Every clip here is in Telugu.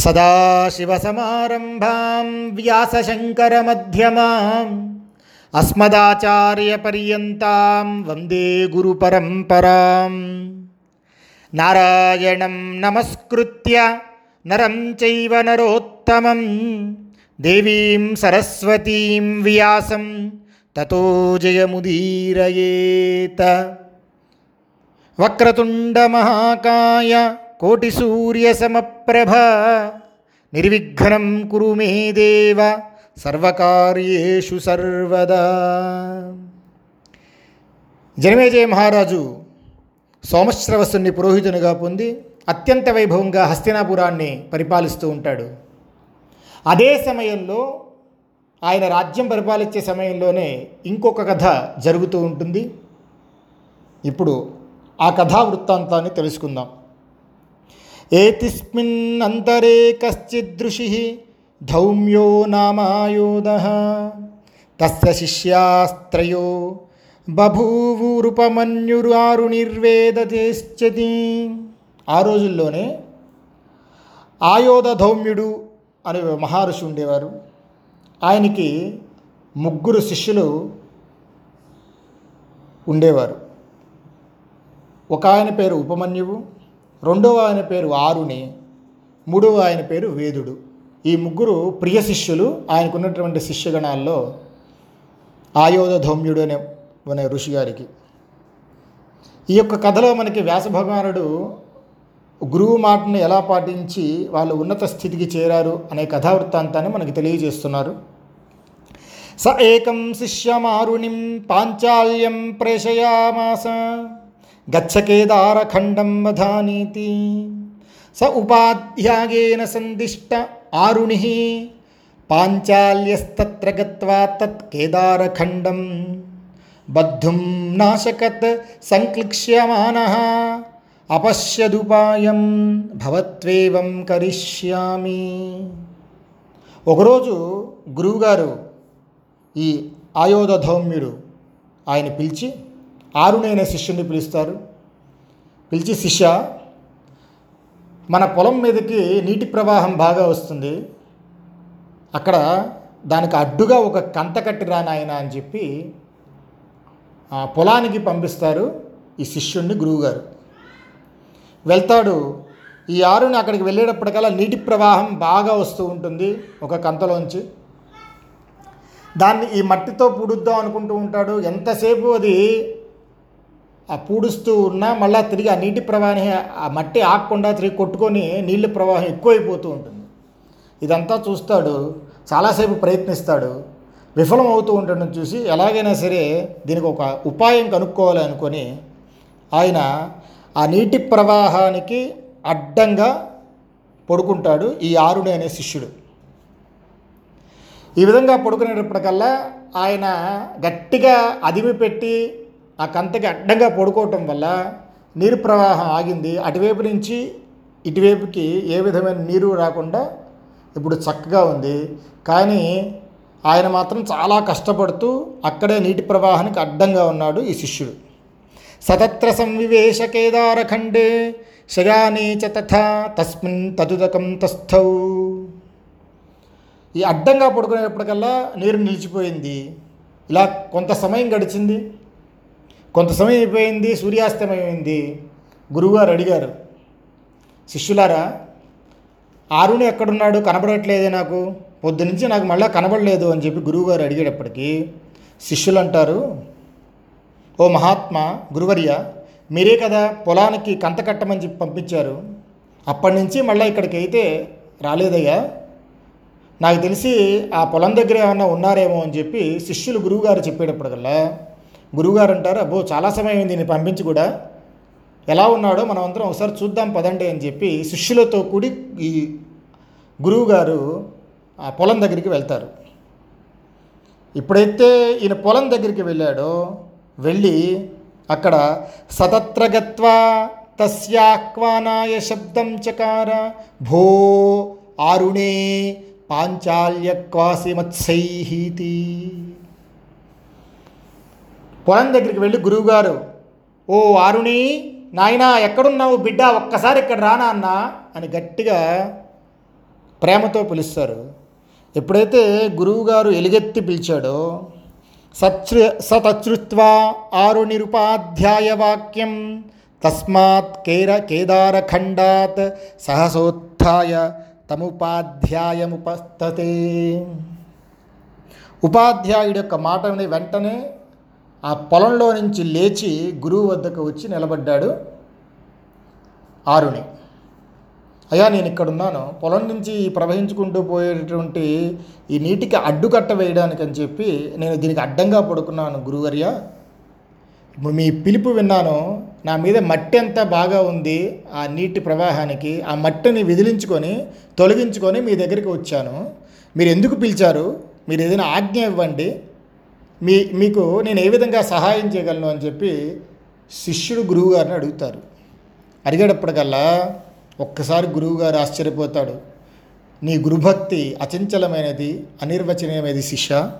सदाशिवसमारम्भां व्यासशङ्करमध्यमाम् अस्मदाचार्यपर्यन्तां वन्दे गुरुपरम्परां नारायणं नमस्कृत्य नरं चैव नरोत्तमं देवीं सरस्वतीं व्यासं ततो जयमुदीरयेत। वक्रतुण्डमहाकाय కోటిసూర్యసమప్రభ. నిర్విఘ్నం కురు మే దేవ సర్వకార్యేషు సర్వదా. జనమేజయ మహారాజు సోమశ్రవసుని పురోహితునిగా పొంది అత్యంత వైభవంగా హస్తినాపురాన్ని పరిపాలిస్తూ ఉంటాడు. అదే సమయంలో ఆయన రాజ్యం పరిపాలించే సమయంలోనే ఇంకొక కథ జరుగుతూ ఉంటుంది. ఇప్పుడు ఆ కథా వృత్తాంతాన్ని తెలుసుకుందాం. ఏతిస్మిన్నంతరే కశ్చిదృషి ధౌమ్యో నామాయోధ తస్య శిష్యాస్త్రయో బభూవురుపమన్యురారు నిర్వేదతేశ్చతి ఆ రోజుల్లోనే ఆయోధ ధౌమ్యుడు అనే మహర్షి ఉండేవారు. ఆయనకి ముగ్గురు శిష్యులు ఉండేవారు. ఒక ఆయన పేరు ఉపమన్యువు రెండవ ఆయన పేరు ఆరుని మూడవ ఆయన పేరు వేదుడు. ఈ ముగ్గురు ప్రియ శిష్యులు ఆయనకున్నటువంటి శిష్యగణాల్లో ఆయోధ ధౌమ్యుడు అనే అనే ఋషి గారికి. ఈ యొక్క కథలో మనకి వ్యాస భగవానుడు గురువు మాటను ఎలా పాటించి వాళ్ళు ఉన్నత స్థితికి చేరారు అనే కథావృత్తాంతాన్ని మనకి తెలియజేస్తున్నారు. స ఏకం శిష్యమారుణిం పాంచాల్యం ప్రేషయామాస గచ్చకేదారఖండం వధానీతి. స ఉపాధ్యాయేన సందిష్ట ఆరుణి. పాంచాల్యస్తత్ర గత్వా తత్ కేదారఖండం. బద్ధుం నాశకత్ సంక్లిక్ష్యమాన. అపశ్యదుపాయం భవత్వేవం కరిష్యామి. ఒకరోజు గురువుగారు ఈ ఆయోధౌమ్యుడు ఆయన పిలిచి ఆరునైన శిష్యుని పిలుస్తారు. పిలిచి శిష్య మన పొలం మీదకి నీటి ప్రవాహం బాగా వస్తుంది. అక్కడ దానికి అడ్డుగా ఒక కంత కట్టి రానాయన అని చెప్పి పొలానికి పంపిస్తారు ఈ శిష్యుణ్ణి గురువుగారు. వెళ్తాడు. ఈ ఆరుని అక్కడికి వెళ్ళేటప్పటికల్లా నీటి ప్రవాహం బాగా వస్తూ ఉంటుంది ఒక కంతలోంచి. దాన్ని ఈ మట్టితో పూడుద్దాం అనుకుంటూ ఉంటాడు. ఎంతసేపు అది పూడుస్తూ ఉన్నా మళ్ళీ తిరిగి ఆ నీటి ప్రవాహం ఆ మట్టి ఆగకుండా తిరిగి కొట్టుకొని నీళ్ళ ప్రవాహం ఎక్కువైపోతూ ఉంటుంది. ఇదంతా చూస్తాడు చాలాసేపు ప్రయత్నిస్తాడు విఫలం అవుతూ ఉండడం చూసి ఎలాగైనా సరే దీనికి ఒక ఉపాయం కనుక్కోవాలి అనుకొని ఆయన ఆ నీటి ప్రవాహానికి అడ్డంగా పడుకుంటాడు ఈ ఆరుని అనే శిష్యుడు. ఈ విధంగా పడుకునేటప్పటికల్లా ఆయన గట్టిగా అదిమి పెట్టి ఆ కంతకి అడ్డంగా పడుకోవటం వల్ల నీరు ప్రవాహం ఆగింది. అటువైపు నుంచి ఇటువైపుకి ఏ విధమైన నీరు రాకుండా ఇప్పుడు చక్కగా ఉంది. కానీ ఆయన మాత్రం చాలా కష్టపడుతూ అక్కడే నీటి ప్రవాహానికి అడ్డంగా ఉన్నాడు ఈ శిష్యుడు. సతత్ర సంవివేశ కేదారఖండే శయానే చ తథా తస్మిన్ తదుదకం తస్థౌ. ఈ అడ్డంగా పడుకునేటప్పటికల్లా నీరు నిలిచిపోయింది. ఇలా కొంత సమయం గడిచింది. కొంత సమయం అయిపోయింది సూర్యాస్తమయమైంది గురువుగారు అడిగారు శిష్యులారా ఆరుని ఎక్కడున్నాడు? కనబడట్లేదే నాకు. పొద్దునుంచి నాకు మళ్ళీ కనబడలేదు అని చెప్పి గురువుగారు అడిగేటప్పటికీ శిష్యులు అంటారు ఓ మహాత్మా గురువర్య మీరే కదా పొలానికి కంత కట్టమని చెప్పి పంపించారు. అప్పటి నుంచి మళ్ళీ ఇక్కడికి అయితే రాలేదయ్యా. నాకు తెలిసి ఆ పొలం దగ్గర ఏమన్నా ఉన్నారేమో అని చెప్పి శిష్యులు గురువుగారు చెప్పేటప్పటికల్లా గురువుగారు అంటారు అబ్బో చాలా సమయం అయింది దీన్ని పంపించి కూడా. ఎలా ఉన్నాడో మనం అందరం ఒకసారి చూద్దాం పదండి అని చెప్పి శిష్యులతో కూడి ఈ గురువుగారు ఆ పొలం దగ్గరికి వెళ్తారు. ఇప్పుడైతే ఈయన పొలం దగ్గరికి వెళ్ళాడో వెళ్ళి అక్కడ సతత్రగత్వా తస్యాహ్వానాయ శబ్దం చకార భో ఆరుణే పాంచాల్యక్వాసి మత్సైహీతి పొలం దగ్గరికి వెళ్ళి గురువుగారు ఓ ఆరుణి నాయనా ఎక్కడున్నావు బిడ్డ? ఒక్కసారి ఇక్కడ రానా అన్న అని గట్టిగా ప్రేమతో పిలుస్తారు. ఎప్పుడైతే గురువుగారు ఎలుగెత్తి పిలిచాడో సత్సృ సతచ్రుత్వా ఆరు నిరుపాధ్యాయ వాక్యం తస్మాత్ కేర కేదారఖండాత్ సహసోత్థాయ తముపాధ్యాయముపస్తతే ఉపాధ్యాయుడి యొక్క మాట వెంటనే ఆ పొలంలో నుంచి లేచి గురువు వద్దకు వచ్చి నిలబడ్డాడు ఆరుని. అయ్యా నేను ఇక్కడ ఉన్నాను. పొలం నుంచి ప్రవహించుకుంటూ పోయేటటువంటి ఈ నీటికి అడ్డుకట్ట వేయడానికి అని చెప్పి నేను దీనికి అడ్డంగా పడుకున్నాను గురువర్య. మీ పిలుపు విన్నాను. నా మీద మట్టి అంతా బాగా ఉంది. ఆ నీటి ప్రవాహానికి ఆ మట్టిని విదిలించుకొని తొలగించుకొని మీ దగ్గరికి వచ్చాను. మీరు ఎందుకు పిలిచారు? మీరు ఏదైనా ఆజ్ఞ ఇవ్వండి. మీ మీకు నేను ఏ విధంగా సహాయం చేయగలను అని చెప్పి శిష్యుడు గురువు గారిని అడుగుతారు. అడిగేటప్పటికల్లా ఒక్కసారి గురువుగారు ఆశ్చర్యపోతాడు. నీ గురుభక్తి అచంచలమైనది అనిర్వచనీయమైనది శిష్య.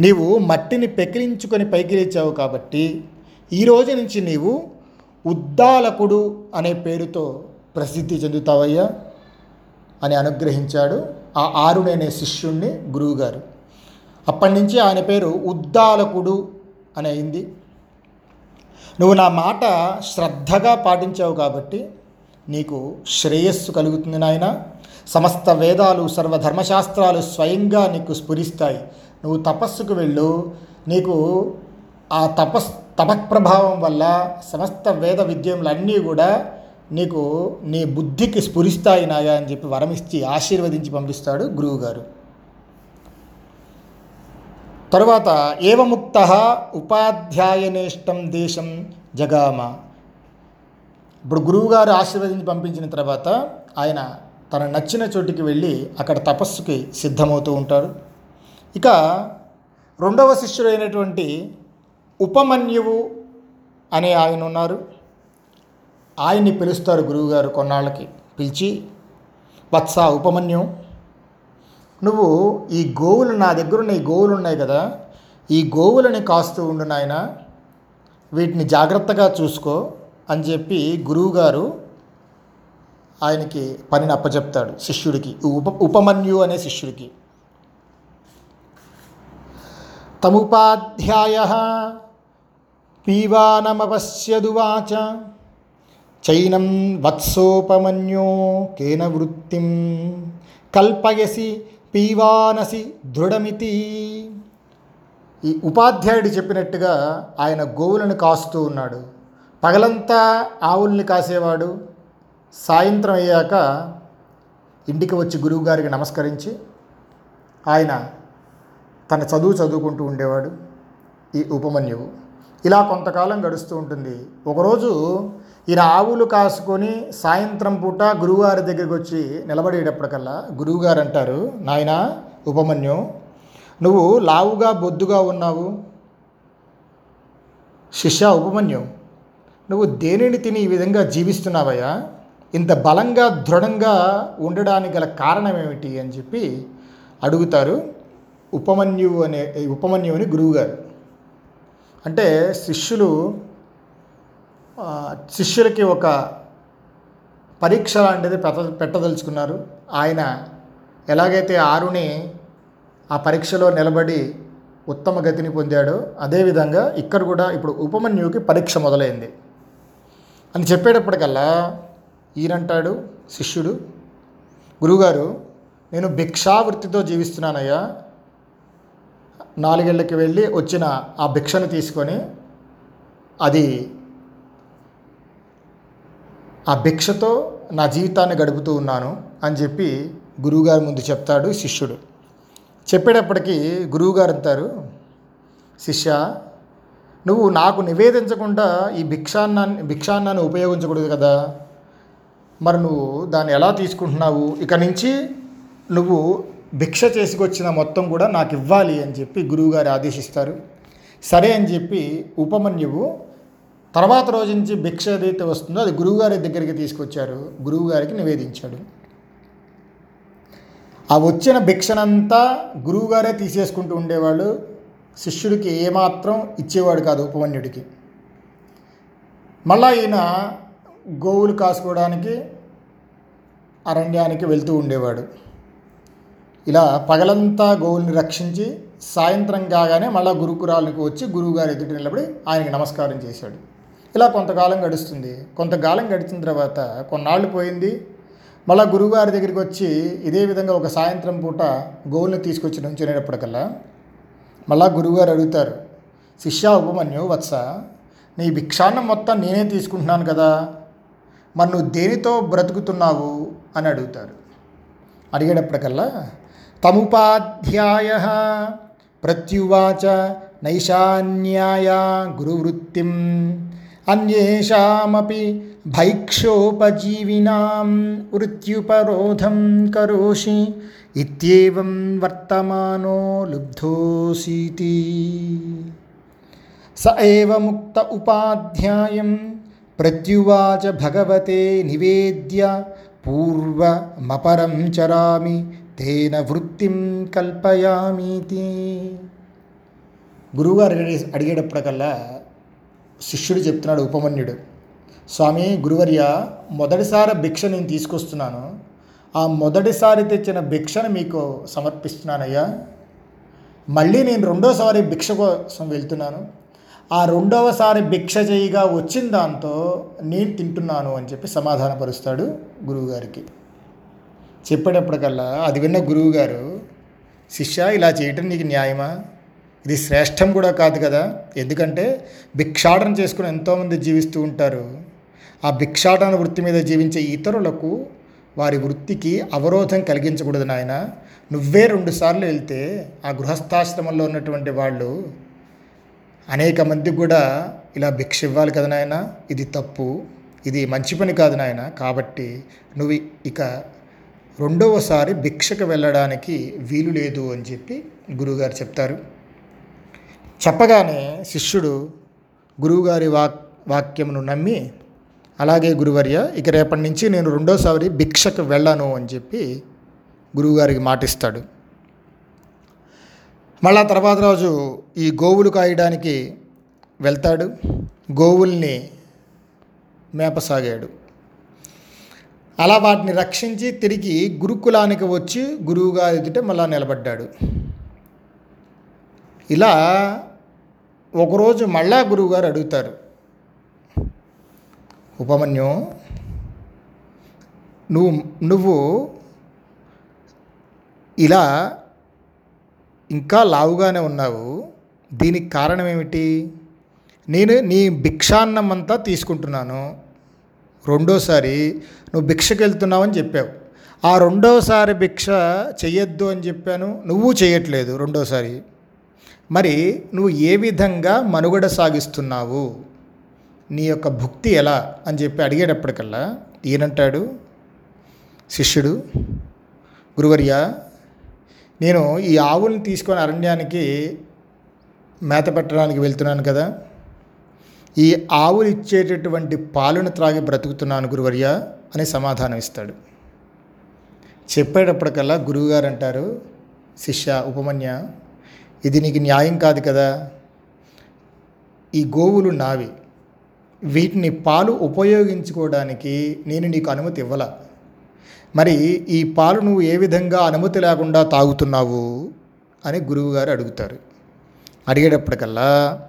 నీవు మట్టిని పెకిలించుకొని పైకి లేచావు కాబట్టి ఈ రోజు నుంచి నీవు ఉద్దాలకుడు అనే పేరుతో ప్రసిద్ధి చెందుతావయ్యా అని అనుగ్రహించాడు ఆ ఆరుడనే శిష్యుణ్ణి గురువుగారు. అప్పటి నుంచి ఆయన పేరు ఉద్దాలకుడు అని అయింది నువ్వు నా మాట శ్రద్ధగా పాటించావు కాబట్టి నీకు శ్రేయస్సు కలుగుతుంది నాయన. సమస్త వేదాలు సర్వధర్మశాస్త్రాలు స్వయంగా నీకు స్ఫురిస్తాయి. నువ్వు తపస్సుకు వెళ్ళు. నీకు ఆ తపస్ తపఃప్రభావం వల్ల సమస్త వేద విద్యములన్నీ కూడా నీకు నీ బుద్ధికి స్ఫురిస్తాయి నాయా అని చెప్పి వరమిచ్చి ఆశీర్వదించి పంపిస్తాడు గురువుగారు. తరువాత ఏవముక్త ఉపాధ్యాయనేష్టం దేశం జగామ. ఇప్పుడు గురువుగారు ఆశీర్వదించి పంపించిన తర్వాత ఆయన తన నచ్చిన చోటికి వెళ్ళి అక్కడ తపస్సుకి సిద్ధమవుతూ ఉంటాడు. ఇక రెండవ శిష్యుడైనటువంటి ఉపమన్యువు అనే ఆయన ఉన్నారు. ఆయన్ని పిలుస్తారు గురువుగారు కొన్నాళ్ళకి. పిలిచి వత్స ఉపమన్యు నువ్వు ఈ గోవులు నా దగ్గర ఉన్న ఈ గోవులు ఉన్నాయి కదా ఈ గోవులని కాస్తూ ఉండు నాయన వీటిని జాగ్రత్తగా చూసుకో అని చెప్పి గురువుగారు ఆయనకి పనిని అప్పచెప్తాడు శిష్యుడికి ఉప ఉపమన్యు అనే శిష్యుడికి. తముపాధ్యాయ పీవానమపశ్యదువాచ చైనం వత్సోపమన్యో కేన వృత్తిం కల్పయసి పీవానసి దృఢమితి. ఈ ఉపాధ్యాయుడు చెప్పినట్టుగా ఆయన గోవులను కాస్తూ ఉన్నాడు. పగలంతా ఆవుల్ని కాసేవాడు. సాయంత్రం అయ్యాక ఇంటికి వచ్చి గురువుగారికి నమస్కరించి ఆయన తన చదువు చదువుకుంటూ ఉండేవాడు. ఈ ఉపమన్యువు ఇలా కొంతకాలం గడుస్తూ ఉంటుంది. ఒకరోజు ఈయన ఆవులు కాసుకొని సాయంత్రం పూట గురువుగారి దగ్గరికి వచ్చి నిలబడేటప్పటికల్లా గురువుగారు అంటారు నాయన ఉపమన్యు నువ్వు లావుగా బొద్దుగా ఉన్నావు. శిష్య ఉపమన్యు నువ్వు దేనిని తిని ఈ విధంగా జీవిస్తున్నావయ్యా? ఇంత బలంగా దృఢంగా ఉండడానికి గల కారణం ఏమిటి అని చెప్పి అడుగుతారు ఉపమన్యువు అనే ఉపమన్యు అని గురువుగారు. అంటే శిష్యులు శిష్యులకి ఒక పరీక్ష లాంటిది పెట్ట పెట్టదలుచుకున్నారు. ఆయన ఎలాగైతే ఆరుని ఆ పరీక్షలో నిలబడి ఉత్తమ గతిని పొందాడో అదేవిధంగా ఇక్కడ కూడా ఇప్పుడు ఉపమన్యుకి పరీక్ష మొదలైంది. అని చెప్పేటప్పటికల్లా ఈయనంటాడు శిష్యుడు గురువుగారు నేను భిక్షావృత్తితో జీవిస్తున్నానయ్యా. నాలుగేళ్ళకి వెళ్ళి వచ్చిన ఆ భిక్షను తీసుకొని అది ఆ భిక్షతో నా జీవితాన్ని గడుపుతూ ఉన్నాను అని చెప్పి గురువుగారి ముందు చెప్తాడు శిష్యుడు. చెప్పేటప్పటికీ గురువుగారు అంటారు శిష్య నువ్వు నాకు నివేదించకుండా ఈ భిక్షాన్నాన్ని భిక్షాన్నాన్ని ఉపయోగించకూడదు కదా. మరి నువ్వు దాన్ని ఎలా తీసుకుంటున్నావు? ఇక నుంచి నువ్వు భిక్ష చేసుకొచ్చిన మొత్తం కూడా నాకు ఇవ్వాలి అని చెప్పి గురువుగారు ఆదేశిస్తారు. సరే అని చెప్పి ఉపమన్యువు తర్వాత రోజు నుంచి భిక్ష ఏదైతే వస్తుందో అది గురువుగారి దగ్గరికి తీసుకొచ్చారు. గురువుగారికి నివేదించాడు. ఆ వచ్చిన భిక్షనంతా గురువుగారే తీసేసుకుంటూ ఉండేవాళ్ళు. శిష్యుడికి ఏమాత్రం ఇచ్చేవాడు కాదు ఉపమన్యుడికి. మళ్ళా ఈయన గోవులు కాసుకోవడానికి అరణ్యానికి వెళ్తూ ఉండేవాడు. ఇలా పగలంతా గోవుల్ని రక్షించి సాయంత్రం కాగానే మళ్ళా గురుకురాలకు వచ్చి గురువుగారు ఎదుటి నిలబడి ఆయనకి నమస్కారం చేశాడు. ఇలా కొంతకాలం గడుస్తుంది. కొంతకాలం గడిచిన తర్వాత కొన్నాళ్ళు పోయింది. మళ్ళా గురువుగారి దగ్గరికి వచ్చి ఇదే విధంగా ఒక సాయంత్రం పూట గోవుల్ని తీసుకొచ్చి నుంచునేటప్పటికల్లా మళ్ళా గురువుగారు అడుగుతారు శిష్య ఉపమన్యు వత్స నీ భిక్షాన్నం మొత్తం నేనే తీసుకుంటున్నాను కదా మరి నువ్వు దేనితో బ్రతుకుతున్నావు? అని అడుగుతారు. అడిగేటప్పటికల్లా तमुपाध्यायः प्रत्युवाच नैशान्याया गुरुवृत्तिम्। अन्येषामपि भैक्षोपजीविनां वृत्युपरोधं करोषि, इत्येवं वर्तमानो लुब्धोऽसीति। स एव मुक्त उपाध्यायं प्रत्युवाच भगवते निवेद्य पूर्वमपरं चरामि। తేన వృత్తిం కల్పయామీతి. గురువుగారు అడిగే అడిగేటప్పటికల్లా శిష్యుడు చెప్తున్నాడు ఉపమన్యుడు. స్వామి గురువర్య మొదటిసారి భిక్ష నేను తీసుకొస్తున్నాను. ఆ మొదటిసారి తెచ్చిన భిక్షను మీకు సమర్పిస్తున్నానయ్యా. మళ్ళీ నేను రెండోసారి భిక్ష కోసం వెళ్తున్నాను. ఆ రెండవసారి భిక్ష చేయగా వచ్చిన దాంతో నేను తింటున్నాను అని చెప్పి సమాధానపరుస్తాడు గురువుగారికి. చెప్పేటప్పటికల్లా అది విన్న గురువుగారు శిష్య ఇలా చేయటం నీకు న్యాయమా? ఇది శ్రేష్టం కూడా కాదు కదా? ఎందుకంటే భిక్షాటన చేసుకుని ఎంతోమంది జీవిస్తూ ఉంటారు. ఆ భిక్షాటన వృత్తి మీద జీవించే ఇతరులకు వారి వృత్తికి అవరోధం కలిగించకూడదు నాయన. నువ్వే రెండుసార్లు వెళ్తే ఆ గృహస్థాశ్రమంలో ఉన్నటువంటి వాళ్ళు అనేక మందికి కూడా ఇలా భిక్ష ఇవ్వాలి కదా నాయన? ఇది తప్పు. ఇది మంచి పని కాదు నాయన. కాబట్టి నువ్వు ఇక రెండవసారి భిక్షకు వెళ్ళడానికి వీలు లేదు అని చెప్పి గురువుగారు చెప్తారు. చెప్పగానే శిష్యుడు గురువుగారి వాక్ వాక్యమును నమ్మి అలాగే గురువర్య ఇక రేపటి నుంచి నేను రెండోసారి భిక్షకు వెళ్ళను అని చెప్పి గురువుగారికి మాటిస్తాడు. మళ్ళా తర్వాత రోజు ఈ గోవులు కాయడానికి వెళ్తాడు. గోవుల్ని మేపసాగాడు. అలా వాటిని రక్షించి తిరిగి గురుకులానికి వచ్చి గురువుగా ఎదుట మళ్ళా నిలబడ్డాడు. ఇలా ఒకరోజు మళ్ళా గురువుగారు అడుగుతారు ఉపమన్యం నువ్వు నువ్వు ఇలా ఇంకా లావుగానే ఉన్నావు. దీనికి కారణం ఏమిటి? నేను నీ భిక్షాన్నం అంతా తీసుకుంటున్నాను. రెండోసారి నువ్వు భిక్షకు వెళ్తున్నావని చెప్పావు. ఆ రెండోసారి భిక్ష చెయ్యొద్దు అని చెప్పాను నువ్వు చేయట్లేదు రెండోసారి. మరి నువ్వు ఏ విధంగా మనుగడ సాగిస్తున్నావు? నీ యొక్క భుక్తి ఎలా? అని చెప్పి అడిగేటప్పటికల్లా ఈయనంటాడు శిష్యుడు గురువర్య నేను ఈ ఆవుల్ని తీసుకొని అరణ్యానికి మేత పెట్టడానికి వెళ్తున్నాను కదా. ఈ ఆవులు ఇచ్చేటటువంటి పాలను త్రాగి బ్రతుకుతున్నాను గురువర్య అని సమాధానం ఇస్తాడు. చెప్పేటప్పటికల్లా గురువుగారు అంటారు శిష్య ఉపమన్య ఇది నీకు న్యాయం కాదు కదా. ఈ గోవులు నావి. వీటిని పాలు ఉపయోగించుకోవడానికి నేను నీకు అనుమతి ఇవ్వాల. మరి ఈ పాలు నువ్వు ఏ విధంగా అనుమతి లేకుండా తాగుతున్నావు? అని గురువుగారు అడుగుతారు. అడిగేటప్పటికల్లా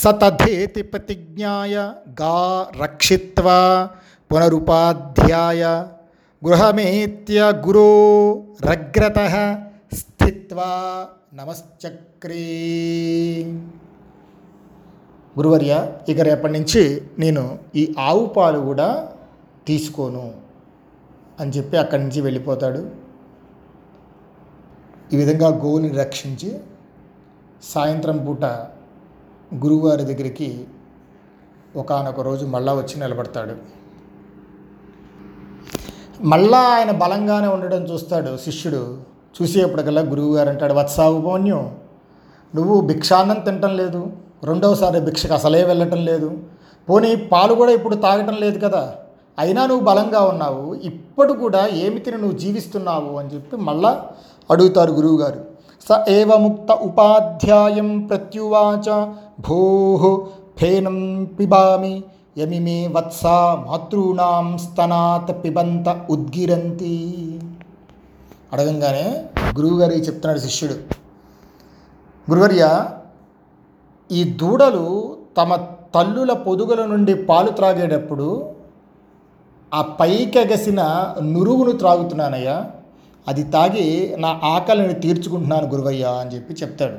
సతథేతి ప్రతిజ్ఞాయ గా రక్షిత్వా పునరుపాధ్యాయ గృహమేత్య గురో రగ్రత స్థిత్వా నమశ్చక్రీ. గురువర్య ఇక రేపటి నుంచి నేను ఈ ఆవు పాలు కూడా తీసుకోను అని చెప్పి అక్కడి నుంచి వెళ్ళిపోతాడు. ఈ విధంగా గోవుని రక్షించి సాయంత్రం పూట గురువుగారి దగ్గరికి ఒకానొక రోజు మళ్ళా వచ్చి నిలబడతాడు. మళ్ళా ఆయన బలంగానే ఉండడం చూస్తాడు శిష్యుడు. చూసేప్పటికల్లా గురువుగారు అంటాడు వత్సా ఉపమన్యం నువ్వు భిక్షాన్నం తినటం లేదు. రెండవసారి భిక్షకు అసలే వెళ్ళటం లేదు. పోనీ పాలు కూడా ఇప్పుడు తాగటం లేదు కదా. అయినా నువ్వు బలంగా ఉన్నావు. ఇప్పుడు కూడా ఏమి తిని నువ్వు జీవిస్తున్నావు? అని చెప్పి మళ్ళా అడుగుతారు గురువుగారు. స ఏవ ముక్త ఉపాధ్యాయం ప్రత్యువాచ భో ఫేనం పిబామి యమిమే వత్స మాతృణాం స్తనాత్ పిబంత ఉద్గిరంతి అడగంగానే గురువుగారి చెప్తున్నాడు శిష్యుడు. గురువర్య ఈ దూడలు తమ తల్లుల పొదుగుల నుండి పాలు త్రాగేటప్పుడు ఆ పైకెగసిన నురువును త్రాగుతున్నానయ్యా అది తాగి నా ఆకలిని తీర్చుకుంటున్నాను గురువయ్య అని చెప్పి చెప్తాడు.